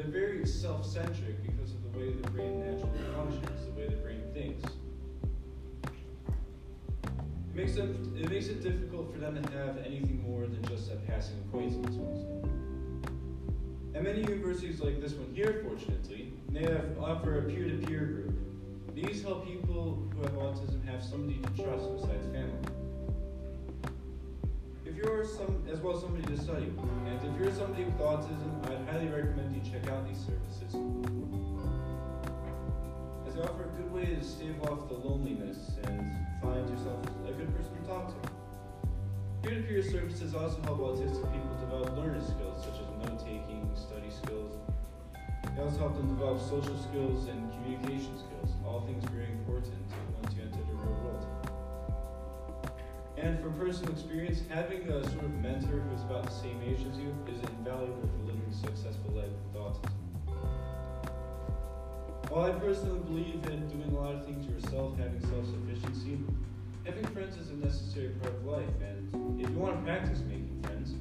they're very self-centric because of the way the brain naturally functions, the way the brain thinks. It makes, them, it makes it difficult for them to have anything more than just a passing acquaintance At many universities like this one here, fortunately, they have offer a peer-to-peer group. These help people who have autism have somebody to trust besides family. You're some as well as somebody to study, and if you're somebody with autism, I'd highly recommend you check out these services. As they offer a good way to stave off the loneliness and find yourself a good person to talk to. Peer-to-peer services also help autistic people develop learning skills such as note-taking, study skills. They also help them develop social skills and communication personal experience, having a sort of mentor who's about the same age as you is invaluable for living a successful life with autism. While I personally believe in doing a lot of things yourself, having self-sufficiency, having friends is a necessary part of life. And if you want to practice making friends,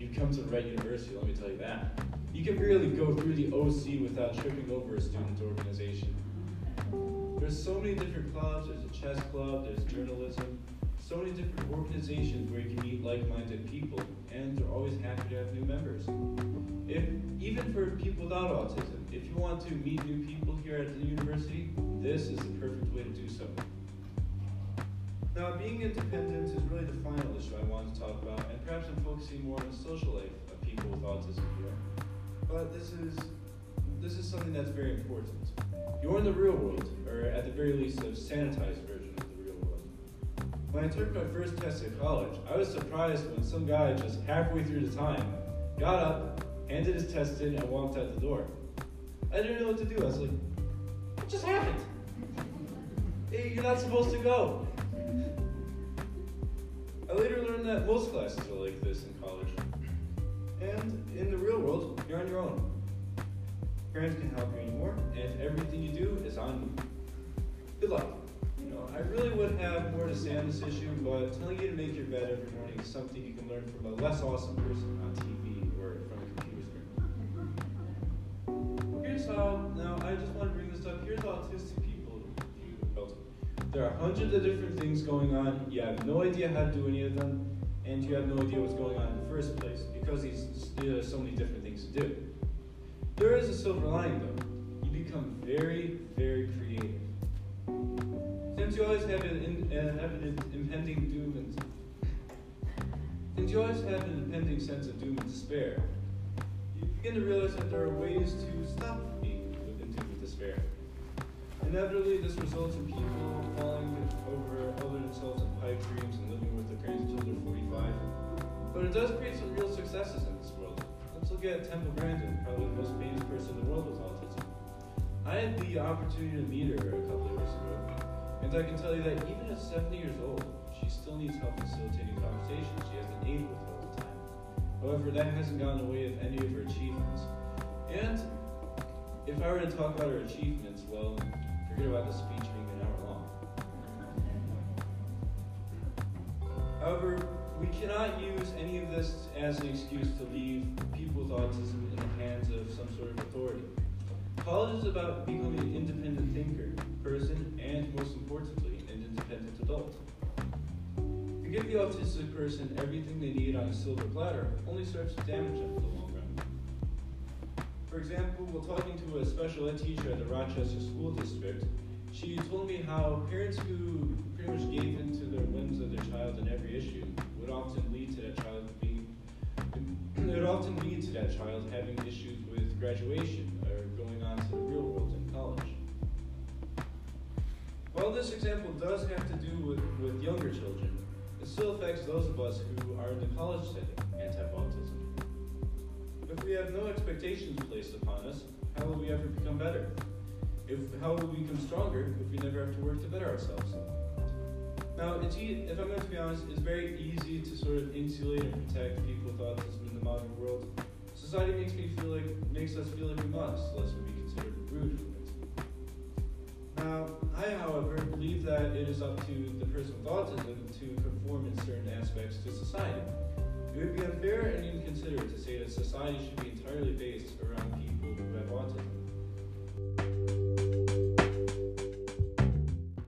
you come to the right university, let me tell you that. You can really go through the OC without tripping over a student organization. There's so many different clubs, there's a chess club, there's journalism, so many different organizations where you can meet like-minded people, and they're always happy to have new members. If even for people without autism, if you want to meet new people here at the university, this is the perfect way to do so. Now, being independent is really the final issue I want to talk about, and perhaps I'm focusing more on the social life of people with autism here. But this is this is something that's very important. You're in the real world, or at the very least, a sanitized version When I took my first test at college, I was surprised when some guy just halfway through the time got up, handed his test in, and walked out the door. I didn't know what to do. I was like, what just happened? Hey, you're not supposed to go. I later learned that most classes are like this in college. And in the real world, you're on your own. Parents can help you anymore, and everything you do is on you. Good luck. On this issue, but telling you to make your bed every morning is something you can learn from a less awesome person on TV or from a computer screen. Here's how, now I just want to bring this up, here's autistic people. There are hundreds of different things going on, you have no idea how to do any of them, and you have no idea what's going on in the first place, because these, there so many different things to do. There is a silver lining though. You become very, very creative. Since you always have an, an impending doom and always have an impending sense of doom and despair, you begin to realize that there are ways to stop being in doom and despair. Inevitably, this results in people falling over, over themselves in pipe dreams and living with their parents until they're 45. But it does create some real successes in this world. Let's look at Temple Grandin, probably the most famous person in the world with autism. I had the opportunity to meet her a couple of years ago, and I can tell you that even at 70 years old, she still needs help facilitating conversations. She has an aide with all the time. However, that hasn't gotten in the way of any of her achievements. And if I were to talk about her achievements, well, forget about the speech being an hour long. However, we cannot use any of this as an excuse to leave people with autism in the hands of some sort of authority. College is about becoming an independent thinker, person, and most importantly, an independent adult. To give the autistic person everything they need on a silver platter only serves to damage them for the long run. For example, while talking to a special ed teacher at the Rochester School District, she told me how parents who pretty much gave in to the whims of their child in every issue would often lead to that child being it would often lead to that child having issues with graduation this example does have to do with, with younger children, it still affects those of us who are in the college setting and have autism. If we have no expectations placed upon us, how will we ever become better? If, how will we become stronger if we never have to work to better ourselves? Now, e- if I'm going to be honest, it's very easy to sort of insulate and protect people with autism in the modern world. Society makes me feel like makes us feel like we must, lest person with autism to conform in certain aspects to society. It would be unfair and inconsiderate to say that society should be entirely based around people